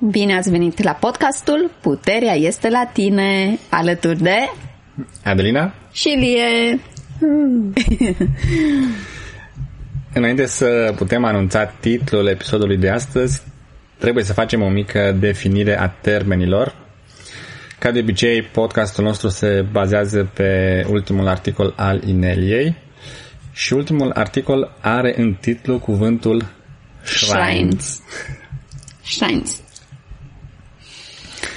Bine ați venit la podcastul Puterea este la tine, alături de Adelina și Lie. Înainte să putem anunța titlul episodului de astăzi, trebuie să facem o mică definire a termenilor. Ca de obicei, podcastul nostru se bazează pe ultimul articol al Ineliei și ultimul articol are în titlu cuvântul Shrines. Shrines.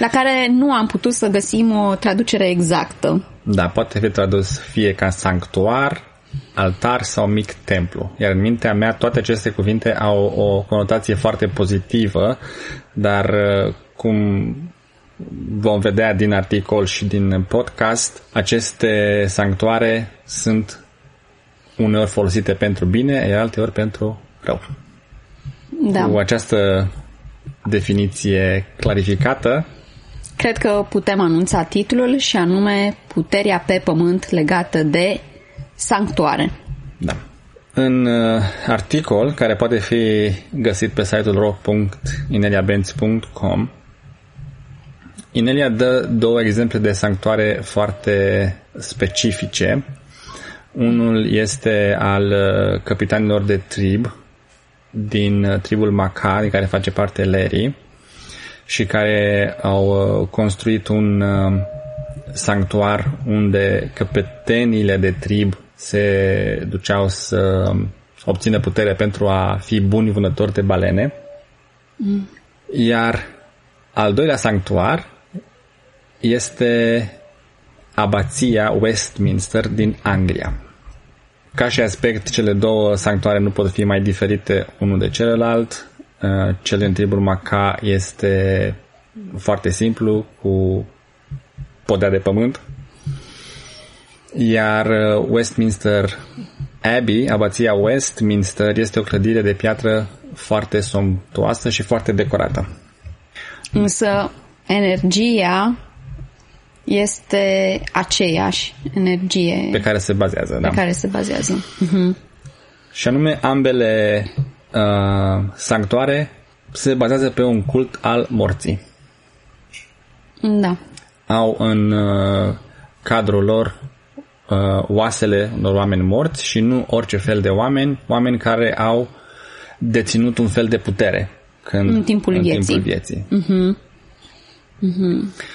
La care nu am putut să găsim o traducere exactă. Da, poate fi tradus fie ca sanctuar, altar sau mic templu. Iar în mintea mea toate aceste cuvinte au o conotație foarte pozitivă, dar uh, cum vom vedea din articol și din podcast, aceste sanctuare sunt uneori folosite pentru bine, iar alteori pentru rău. Da. Cu această definiție clarificată, Cred că putem anunța titlul și anume Puterea pe pământ legată de sanctuare. Da. În uh, articol, care poate fi găsit pe site-ul rock.ineliabenz.com, Inelia dă două exemple de sanctuare foarte specifice. Unul este al uh, capitanilor de trib din uh, tribul Maca, din care face parte Larry, și care au uh, construit un uh, sanctuar unde căpetenile de trib se duceau să obțină putere pentru a fi buni vânători de balene. Mm. Iar al doilea sanctuar este abația Westminster din Anglia. Ca și aspect, cele două sanctuare nu pot fi mai diferite unul de celălalt. Uh, cel din tribul Maca este foarte simplu, cu podea de pământ. Iar uh, Westminster Abbey, abația Westminster, este o clădire de piatră foarte somptuoasă și foarte decorată. Însă energia este aceeași energie pe care se bazează, pe da. care se bazează. Uh-huh. Și anume ambele uh, sanctuare se bazează pe un cult al morții. Da. Au în uh, cadrul lor uh, oasele unor oameni morți și nu orice fel de oameni, oameni care au deținut un fel de putere când, în timpul în vieții. Timpul vieții. Uh-huh. Uh-huh.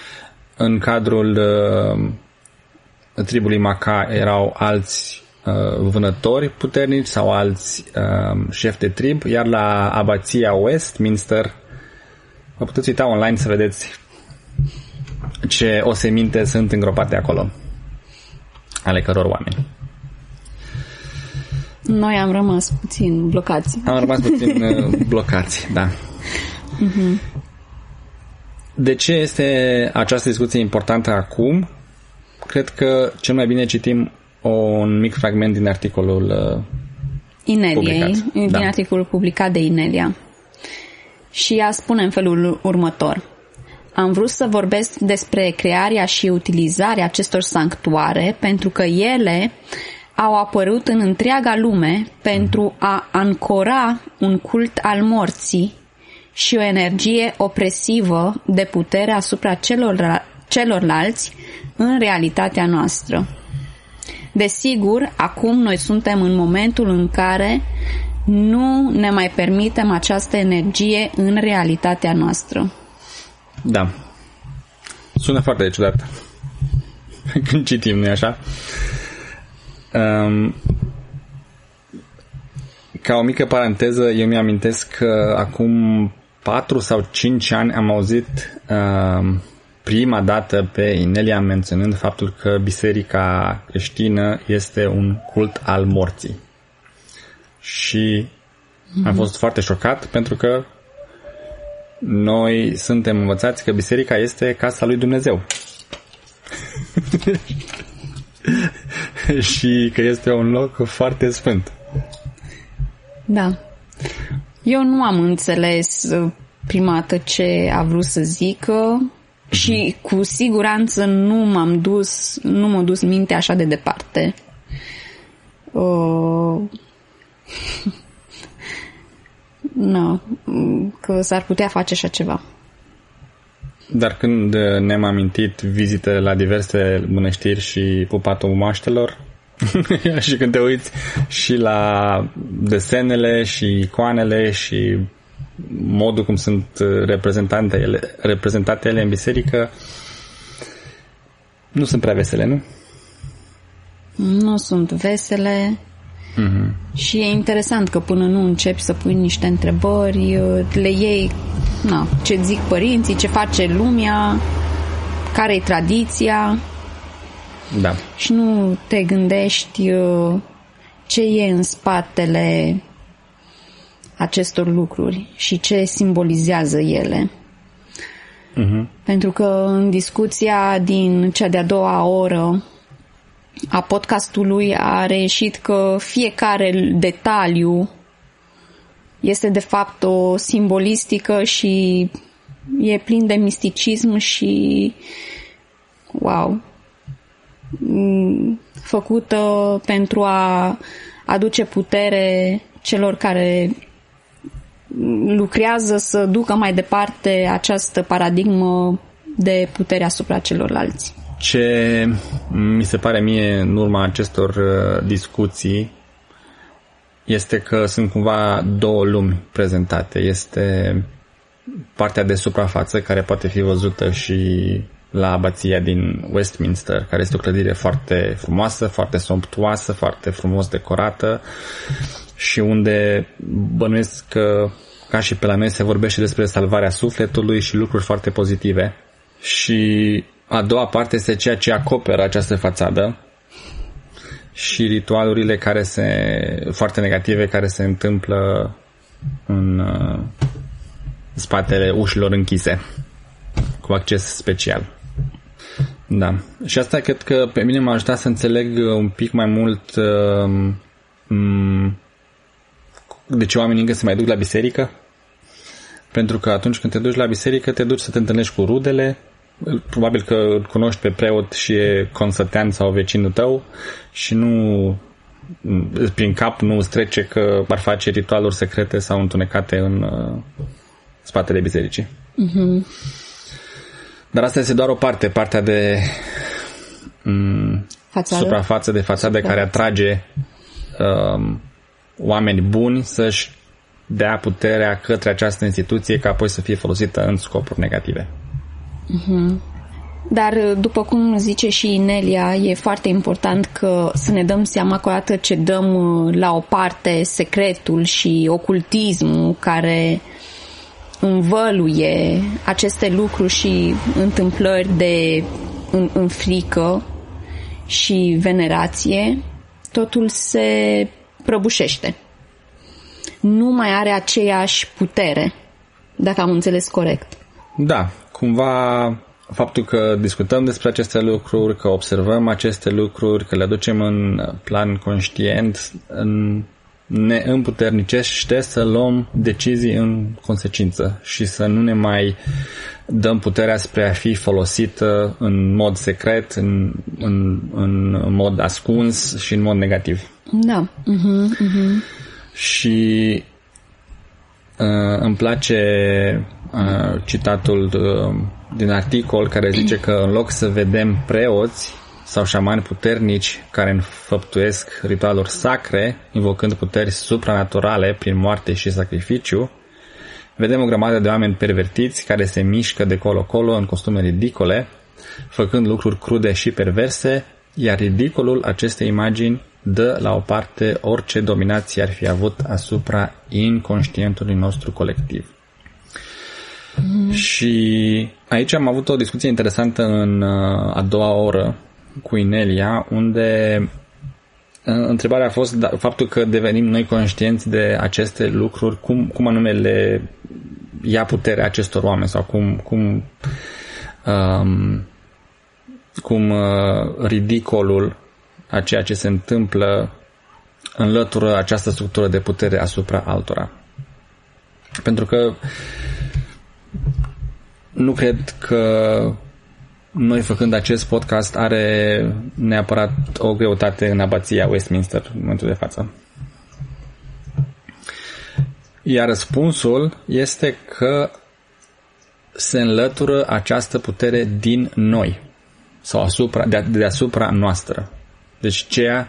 În cadrul uh, tribului Maca erau alți uh, vânători puternici sau alți uh, șefi de trib, iar la abația Westminster vă puteți uita online să vedeți ce oseminte sunt îngropate acolo ale căror oameni. Noi am rămas puțin blocați. Am rămas puțin uh, blocați, da. Uh-huh. De ce este această discuție importantă acum? Cred că cel mai bine citim un mic fragment din articolul uh, Ineliei, publicat. din Da. articolul publicat de Inelia. Și ea spune în felul următor. Am vrut să vorbesc despre crearea și utilizarea acestor sanctuare pentru că ele au apărut în întreaga lume pentru a ancora un cult al morții și o energie opresivă de putere asupra celor, celorlalți în realitatea noastră. Desigur, acum noi suntem în momentul în care nu ne mai permitem această energie în realitatea noastră. Da. Sună foarte ciudat. Când citim, nu așa? Um, ca o mică paranteză, eu mi-amintesc că acum 4 sau 5 ani am auzit um, prima dată pe Inelia menționând faptul că biserica creștină este un cult al morții. Și am fost foarte șocat pentru că noi suntem învățați că biserica este casa lui Dumnezeu. și că este un loc foarte sfânt. Da. Eu nu am înțeles uh, prima dată ce a vrut să zică și cu siguranță nu m-am dus, nu m-a dus mintea așa de departe. Uh... nu, că s-ar putea face așa ceva. Dar când ne-am amintit vizitele la diverse mănăstiri și pupatul maștelor, și când te uiți și la desenele și icoanele și modul cum sunt reprezentate ele, reprezentate ele în biserică, nu sunt prea vesele, nu? Nu sunt vesele. Mm-hmm. Și e interesant că până nu începi să pui niște întrebări, le iei, na, ce zic părinții, ce face lumea, care e tradiția. Da. Și nu te gândești uh, ce e în spatele acestor lucruri și ce simbolizează ele. Uh-huh. Pentru că în discuția din cea de-a doua oră a podcastului a reieșit că fiecare detaliu este de fapt o simbolistică și e plin de misticism și wow făcută pentru a aduce putere celor care lucrează să ducă mai departe această paradigmă de putere asupra celorlalți. Ce mi se pare mie în urma acestor uh, discuții este că sunt cumva două lumi prezentate. Este partea de suprafață care poate fi văzută și la abația din Westminster, care este o clădire foarte frumoasă, foarte somptuoasă, foarte frumos decorată și unde bănuiesc că ca și pe la noi se vorbește despre salvarea sufletului și lucruri foarte pozitive. Și a doua parte este ceea ce acoperă această fațadă și ritualurile care se, foarte negative care se întâmplă în uh, spatele ușilor închise cu acces special. Da. Și asta cred că pe mine m-a ajutat să înțeleg un pic mai mult uh, de ce oamenii încă se mai duc la biserică. Pentru că atunci când te duci la biserică, te duci să te întâlnești cu rudele, probabil că îl cunoști pe preot și e consătean sau vecinul tău și nu prin cap nu îți trece că ar face ritualuri secrete sau întunecate în uh, spatele bisericii. Mm-hmm. Dar asta este doar o parte, partea de um, suprafață de fațadă care atrage um, oameni buni să-și dea puterea către această instituție ca apoi să fie folosită în scopuri negative. Mm-hmm. Dar, după cum zice și Inelia, e foarte important că să ne dăm seama că odată ce dăm uh, la o parte secretul și ocultismul care învăluie aceste lucruri și întâmplări de în, în frică și venerație, totul se prăbușește. Nu mai are aceeași putere, dacă am înțeles corect. Da, cumva faptul că discutăm despre aceste lucruri, că observăm aceste lucruri, că le aducem în plan conștient, în ne împuternicește să luăm decizii în consecință și să nu ne mai dăm puterea spre a fi folosită în mod secret, în, în, în mod ascuns și în mod negativ. Da. Uh-huh, uh-huh. Și uh, îmi place uh, citatul uh, din articol care zice că în loc să vedem preoți sau șamani puternici care înfăptuiesc ritualuri sacre, invocând puteri supranaturale prin moarte și sacrificiu, vedem o grămadă de oameni pervertiți care se mișcă de colo-colo în costume ridicole, făcând lucruri crude și perverse, iar ridicolul acestei imagini dă la o parte orice dominație ar fi avut asupra inconștientului nostru colectiv. Mm. Și aici am avut o discuție interesantă în uh, a doua oră cu Inelia, unde uh, întrebarea a fost da, faptul că devenim noi conștienți de aceste lucruri, cum, cum anume le ia puterea acestor oameni sau cum, cum, um, cum uh, ridicolul a ceea ce se întâmplă înlătură această structură de putere asupra altora. Pentru că nu cred că noi făcând acest podcast are neapărat o greutate în abația Westminster în momentul de față. Iar răspunsul este că se înlătură această putere din noi sau asupra, de, deasupra noastră. Deci ceea,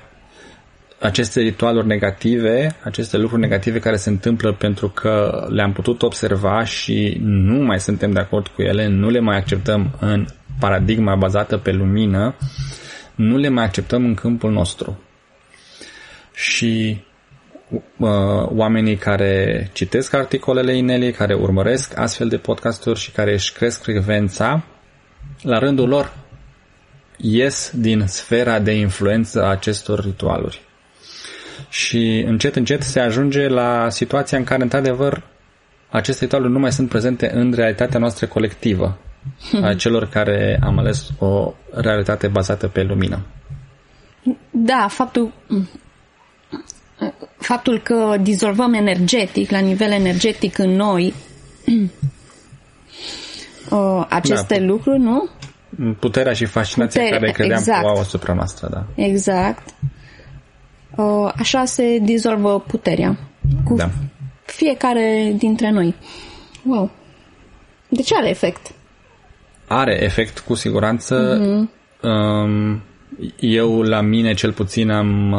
aceste ritualuri negative, aceste lucruri negative care se întâmplă pentru că le-am putut observa și nu mai suntem de acord cu ele, nu le mai acceptăm în paradigma bazată pe lumină, nu le mai acceptăm în câmpul nostru. Și uh, oamenii care citesc articolele Inelii, care urmăresc astfel de podcasturi și care își cresc frecvența, la rândul lor ies din sfera de influență a acestor ritualuri. Și încet, încet se ajunge la situația în care, într-adevăr, aceste ritualuri nu mai sunt prezente în realitatea noastră colectivă, a celor care am ales o realitate bazată pe lumină. Da, faptul faptul că dizolvăm energetic, la nivel energetic în noi, uh, aceste da. lucruri, nu? Puterea și fascinația Putere, care credeam exact. că o au asupra noastră, da. Exact. Uh, așa se dizolvă puterea. Cu da. fiecare dintre noi. Wow. De ce are efect? Are efect, cu siguranță. Uh-huh. Eu, la mine, cel puțin, am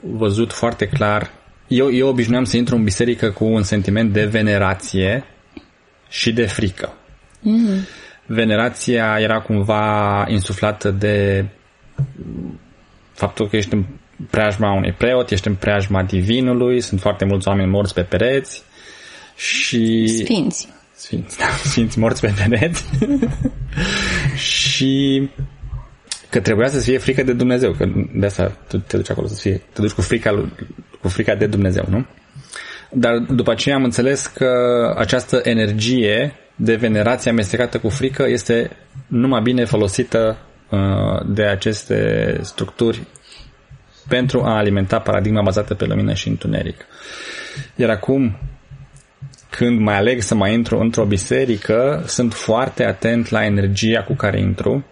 văzut foarte clar. Eu, eu obișnuiam să intru în biserică cu un sentiment de venerație și de frică. Mm-hmm. Venerația era cumva insuflată de faptul că ești în preajma unui preot, ești în preajma divinului, sunt foarte mulți oameni morți pe pereți și... Sfinți. Sfinți, da, sfinți morți pe pereți. și că trebuia să fie frică de Dumnezeu, că de asta tu te duci acolo să fie, te duci cu frica, cu frica de Dumnezeu, nu? Dar după aceea am înțeles că această energie de venerație amestecată cu frică este numai bine folosită uh, de aceste structuri pentru a alimenta paradigma bazată pe lumină și întuneric. Iar acum, când mai aleg să mai intru într-o biserică, sunt foarte atent la energia cu care intru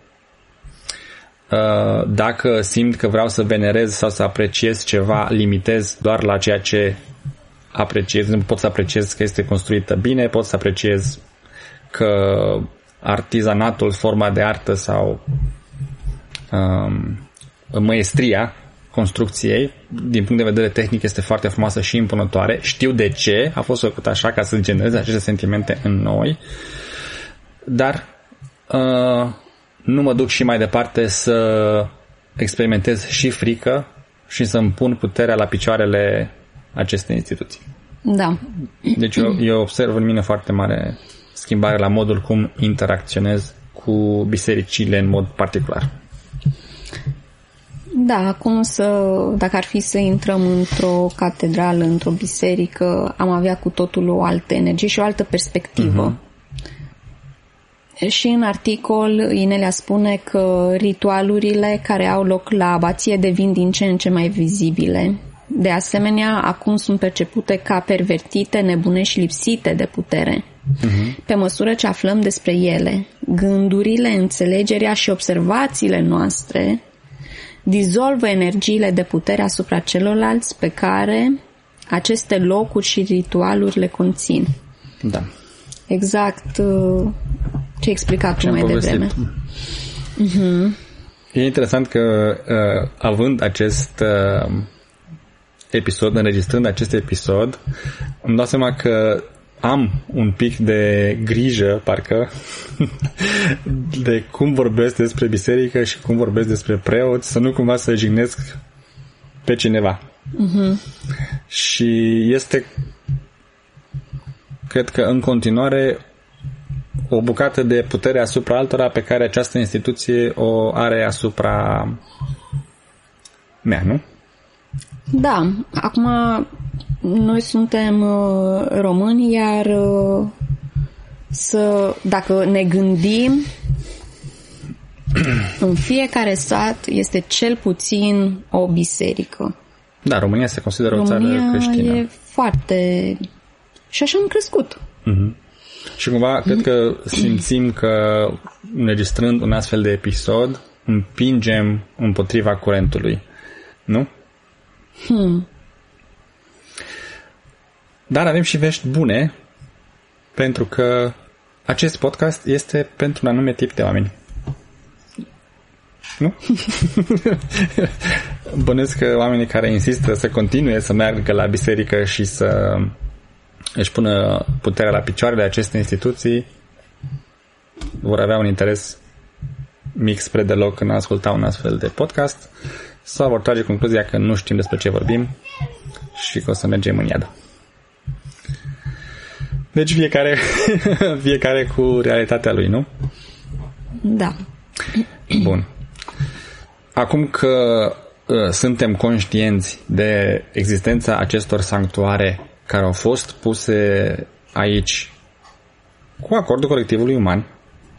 Uh, dacă simt că vreau să venerez sau să apreciez ceva, limitez doar la ceea ce apreciez. Nu pot să apreciez că este construită bine, pot să apreciez că artizanatul, forma de artă sau um, măestria construcției, din punct de vedere tehnic, este foarte frumoasă și impunătoare. Știu de ce a fost făcut așa ca să genereze aceste sentimente în noi, dar uh, nu mă duc și mai departe să experimentez și frică și să-mi pun puterea la picioarele acestei instituții. Da. Deci eu, eu observ în mine foarte mare schimbare la modul cum interacționez cu bisericile în mod particular. Da, acum să, dacă ar fi să intrăm într-o catedrală, într-o biserică, am avea cu totul o altă energie și o altă perspectivă. Uh-huh. Și în articol Inelia spune că ritualurile care au loc la abație devin din ce în ce mai vizibile. De asemenea, acum sunt percepute ca pervertite, nebune și lipsite de putere. Uh-huh. Pe măsură ce aflăm despre ele, gândurile, înțelegerea și observațiile noastre dizolvă energiile de putere asupra celorlalți pe care aceste locuri și ritualuri le conțin. Da. Exact uh, ce ai explicat tu mai devreme. Uh-huh. E interesant că uh, având acest uh, episod, înregistrând acest episod, îmi dau seama că am un pic de grijă, parcă, de cum vorbesc despre biserică și cum vorbesc despre preoți, să nu cumva să jignesc pe cineva. Uh-huh. Și este, cred că în continuare, o bucată de putere asupra altora pe care această instituție o are asupra mea, nu? Da, acum noi suntem uh, români, iar uh, să, dacă ne gândim, în fiecare sat este cel puțin o biserică. Da, România se consideră România o țară creștină. e foarte... Și așa am crescut. Uh-huh. Și cumva cred că simțim că înregistrând un astfel de episod împingem împotriva curentului. Nu? Hmm. Dar avem și vești bune pentru că acest podcast este pentru un anume tip de oameni. Nu? Bănesc că oamenii care insistă să continue să meargă la biserică și să își pună puterea la picioarele aceste instituții vor avea un interes mic spre deloc în a asculta un astfel de podcast sau vor trage concluzia că nu știm despre ce vorbim și că o să mergem în iad. Deci fiecare, fiecare cu realitatea lui, nu? Da. Bun. Acum că uh, suntem conștienți de existența acestor sanctuare care au fost puse aici cu acordul colectivului uman,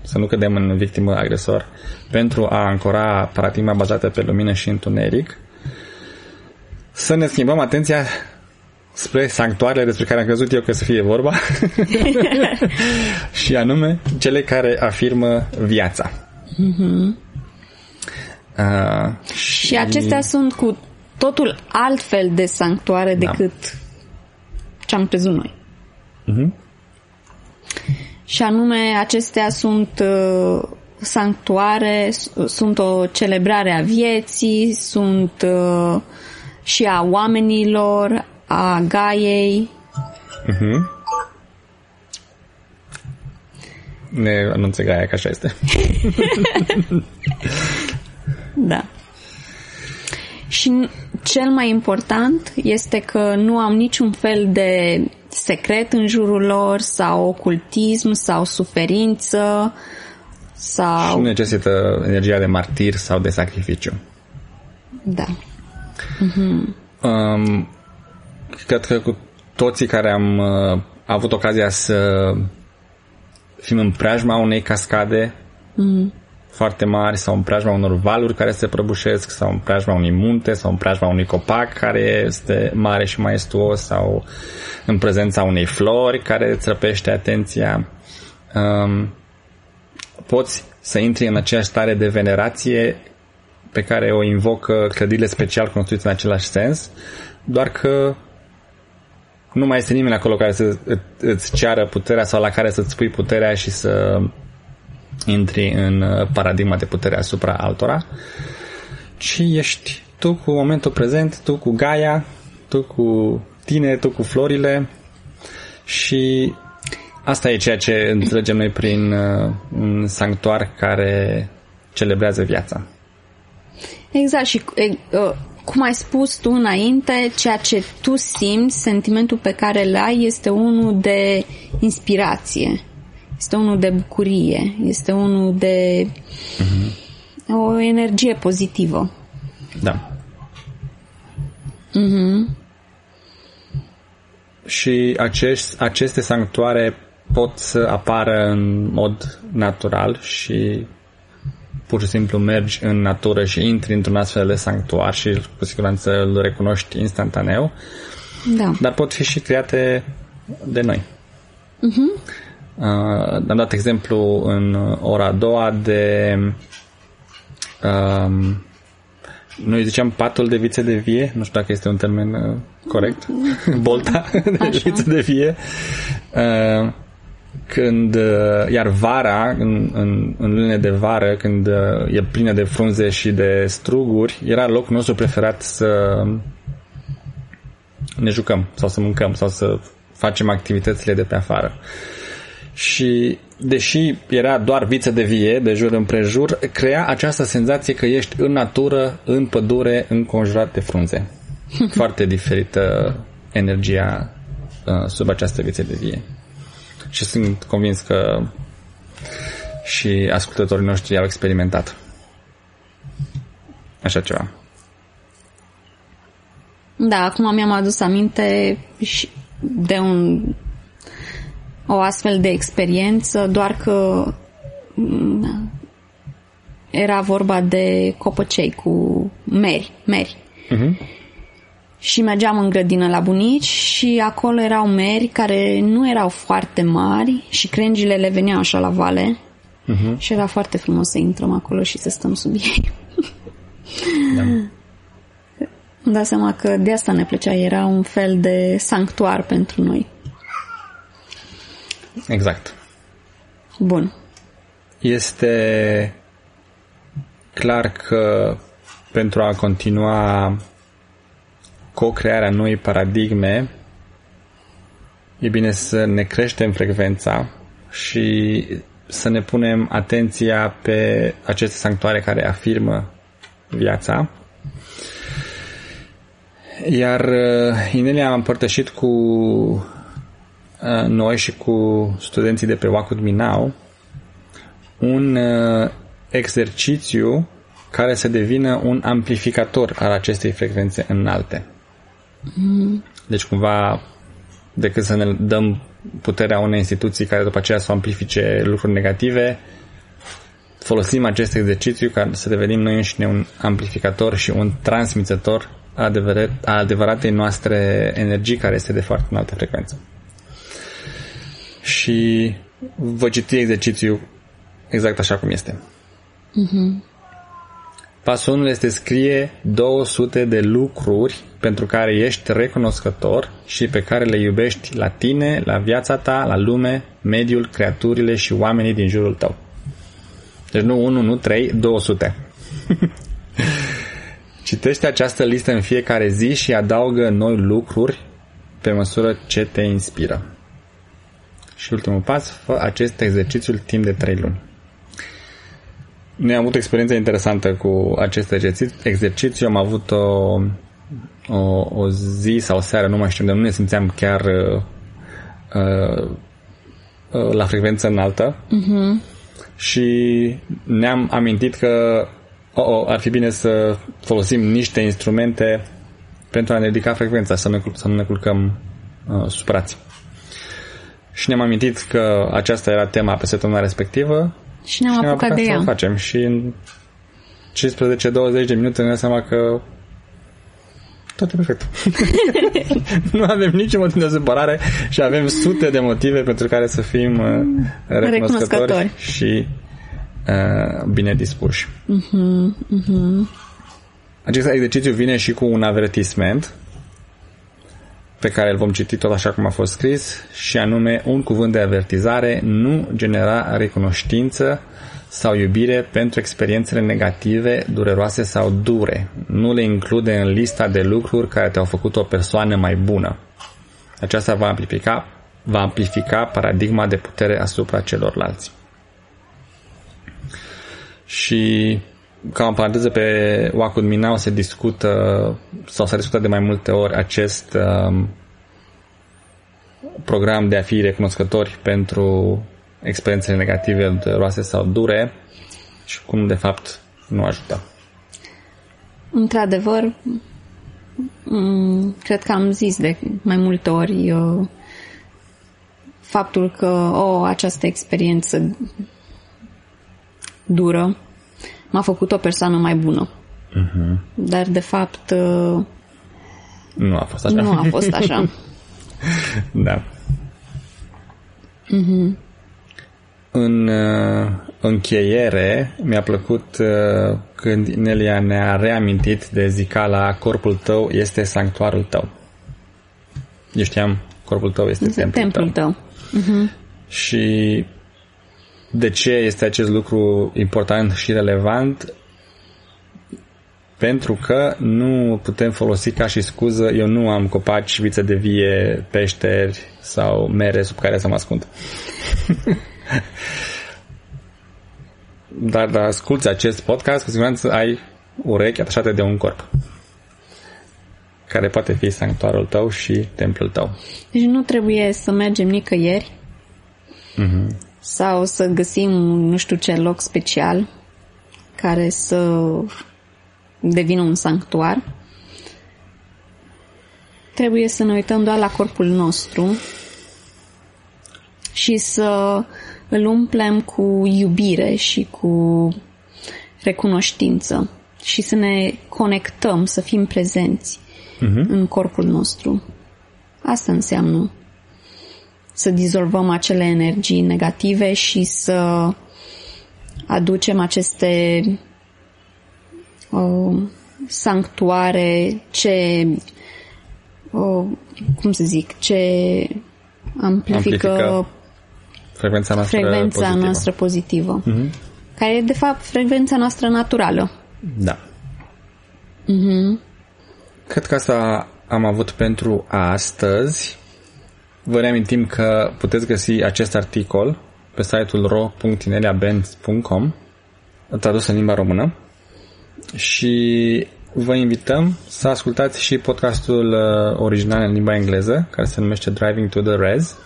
să nu cădem în victimă agresor, pentru a ancora paradigma bazată pe lumină și întuneric, să ne schimbăm atenția spre sanctuarele despre care am crezut eu că să fie vorba și anume cele care afirmă viața. Mm-hmm. Uh, și... și acestea sunt cu totul altfel de sanctuare da. decât ce am crezut noi. Mm-hmm. Și anume, acestea sunt uh, sanctuare, sunt o celebrare a vieții, sunt uh, și a oamenilor, a Gaiei. Uh-huh. Ne anunță Gaia că așa este. da. Și cel mai important este că nu am niciun fel de secret în jurul lor sau ocultism sau suferință sau... Și nu necesită energia de martir sau de sacrificiu. Da. Mm-hmm. Um, cred că cu toții care am uh, avut ocazia să fim în preajma unei cascade mm-hmm. foarte mari sau în preajma unor valuri care se prăbușesc sau în preajma unui munte sau în preajma unui copac care este mare și maestuos sau în prezența unei flori care îți răpește atenția. Um, poți să intri în aceeași stare de venerație pe care o invocă clădirile special construite în același sens, doar că nu mai este nimeni acolo care să îți ceară puterea sau la care să-ți pui puterea și să intri în uh, paradigma de putere asupra altora, ci ești tu cu momentul prezent, tu cu Gaia, tu cu tine, tu cu florile și asta e ceea ce înțelegem noi prin uh, un sanctuar care celebrează viața. Exact și uh, cum ai spus tu înainte, ceea ce tu simți, sentimentul pe care îl ai este unul de inspirație, este unul de bucurie, este unul de uh-huh. o energie pozitivă. Da. Uh-huh. Și acești, aceste sanctuare pot să apară în mod natural și pur și simplu mergi în natură și intri într-un astfel de sanctuar și cu siguranță îl recunoști instantaneu. Da. Dar pot fi și create de noi. Uh-huh. Uh, am dat exemplu în ora a doua de um, noi ziceam patul de vițe de vie, nu știu dacă este un termen uh, corect, bolta de Așa. vițe de vie. Uh, când, uh, iar vara, în, în, în lunile de vară, când uh, e plină de frunze și de struguri, era locul nostru preferat să ne jucăm sau să mâncăm sau să facem activitățile de pe afară. Și deși era doar viță de vie, de jur împrejur, crea această senzație că ești în natură, în pădure, înconjurat de frunze. Foarte diferită energia uh, sub această viță de vie și sunt convins că și ascultătorii noștri au experimentat așa ceva. Da, acum mi-am adus aminte și de un o astfel de experiență, doar că mm, era vorba de copăcei cu meri, meri. Uh-huh și mergeam în grădină la bunici și acolo erau meri care nu erau foarte mari și crengile le veneau așa la vale uh-huh. și era foarte frumos să intrăm acolo și să stăm sub ei. Da. Îmi dau seama că de asta ne plăcea, era un fel de sanctuar pentru noi. Exact. Bun. Este clar că pentru a continua co-crearea noi paradigme, e bine să ne creștem frecvența și să ne punem atenția pe aceste sanctuare care afirmă viața. Iar uh, Inelia a împărtășit cu uh, noi și cu studenții de pe Wacud Minau un uh, exercițiu care să devină un amplificator al acestei frecvențe înalte. Mm. Deci cumva decât să ne dăm puterea unei instituții care după aceea să amplifice lucruri negative, folosim acest exercițiu ca să devenim noi înșine un amplificator și un transmițător a, adevărat, a adevăratei noastre energii care este de foarte înaltă frecvență. Și voi citi exercițiul exact așa cum este. Mm-hmm. Pasul 1 este scrie 200 de lucruri pentru care ești recunoscător și pe care le iubești la tine, la viața ta, la lume, mediul, creaturile și oamenii din jurul tău. Deci nu 1, nu 3, 200. Citește această listă în fiecare zi și adaugă noi lucruri pe măsură ce te inspiră. Și ultimul pas, fă acest exercițiu timp de 3 luni. Noi am avut o experiență interesantă cu acest exercițiu. exercițiu. Am avut o, o, o zi sau o seară, nu mai știu, de nu ne simțeam chiar uh, uh, la frecvență înaltă uh-huh. și ne-am amintit că oh, oh, ar fi bine să folosim niște instrumente pentru a ne ridica frecvența, să, ne, să nu ne culcăm uh, supărați. Și ne-am amintit că aceasta era tema pe săptămâna respectivă și ne-am, și apucat, apucat de ea. Să facem și în 15-20 de minute ne seama că tot e perfect. nu avem niciun motiv de supărare și avem sute de motive pentru care să fim uh, recunoscători, recunoscători. și uh, bine dispuși. Uh-huh, uh-huh. Acest exercițiu vine și cu un avertisment pe care îl vom citi tot așa cum a fost scris și anume un cuvânt de avertizare nu genera recunoștință sau iubire pentru experiențele negative, dureroase sau dure. Nu le include în lista de lucruri care te-au făcut o persoană mai bună. Aceasta va amplifica, va amplifica paradigma de putere asupra celorlalți. Și ca o paranteză pe Wacud Minau se discută sau s-a discutat de mai multe ori acest um, program de a fi recunoscători pentru experiențele negative, dureroase sau dure și cum de fapt nu ajută. Într-adevăr, cred că am zis de mai multe ori uh, faptul că o, această experiență dură m-a făcut o persoană mai bună. Uh-huh. Dar, de fapt, uh, nu a fost așa. Nu a fost așa. da. Uh-huh. În uh, încheiere, mi-a plăcut uh, când Nelia ne-a reamintit de zicala corpul tău este sanctuarul tău. Eu știam, corpul tău este, este templul, templul tău. tău. Uh-huh. Și de ce este acest lucru important și relevant? Pentru că nu putem folosi ca și scuză eu nu am copaci, șviță de vie, peșteri sau mere sub care să mă ascund. Dar dacă asculti acest podcast, cu siguranță ai urechi atașate de un corp care poate fi sanctuarul tău și templul tău. Deci nu trebuie să mergem nicăieri uh-huh. Sau să găsim nu știu ce loc special care să devină un sanctuar. Trebuie să ne uităm doar la corpul nostru și să îl umplem cu iubire și cu recunoștință și să ne conectăm, să fim prezenți uh-huh. în corpul nostru. Asta înseamnă să dizolvăm acele energii negative și să aducem aceste uh, sanctuare ce uh, cum să zic, ce amplifică, amplifică frecvența noastră frecvența pozitivă. noastră pozitivă. Uh-huh. Care e, de fapt, frecvența noastră naturală. Da. Uh-huh. Cred că asta am avut pentru astăzi. Vă reamintim că puteți găsi acest articol pe site-ul ro.ineliabenz.com tradus în limba română. Și vă invităm să ascultați și podcastul uh, original în limba engleză care se numește Driving to the Res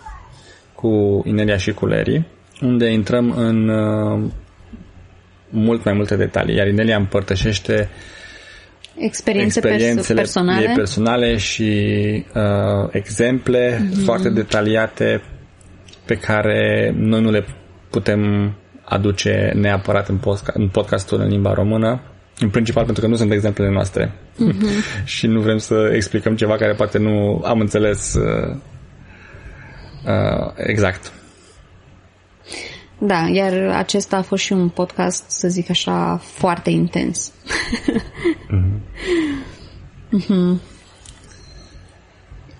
cu Inelia și cu Larry unde intrăm în uh, mult mai multe detalii. Iar Inelia împărtășește experiențe experiențele personale. ei personale și uh, exemple mm-hmm. foarte detaliate pe care noi nu le putem aduce neapărat în, podcast, în podcastul în limba română, în principal pentru că nu sunt exemplele noastre mm-hmm. și nu vrem să explicăm ceva care poate nu am înțeles uh, uh, exact. Da, iar acesta a fost și un podcast, să zic așa, foarte intens. mm-hmm. Mm-hmm.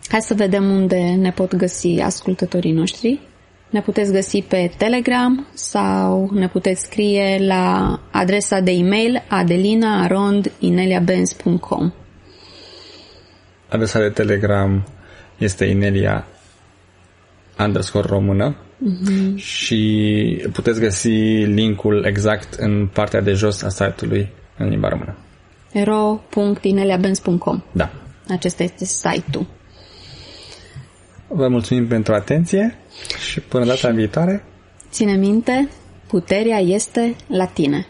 Hai să vedem unde ne pot găsi ascultătorii noștri. Ne puteți găsi pe Telegram sau ne puteți scrie la adresa de e-mail adelina.arond.ineliabenz.com Adresa de Telegram este inelia underscore română uh-huh. și puteți găsi linkul exact în partea de jos a site-ului în limba română. ro.ineliabenz.com Da. Acesta este site-ul. Vă mulțumim pentru atenție și până data viitoare. Ține minte, puterea este la tine.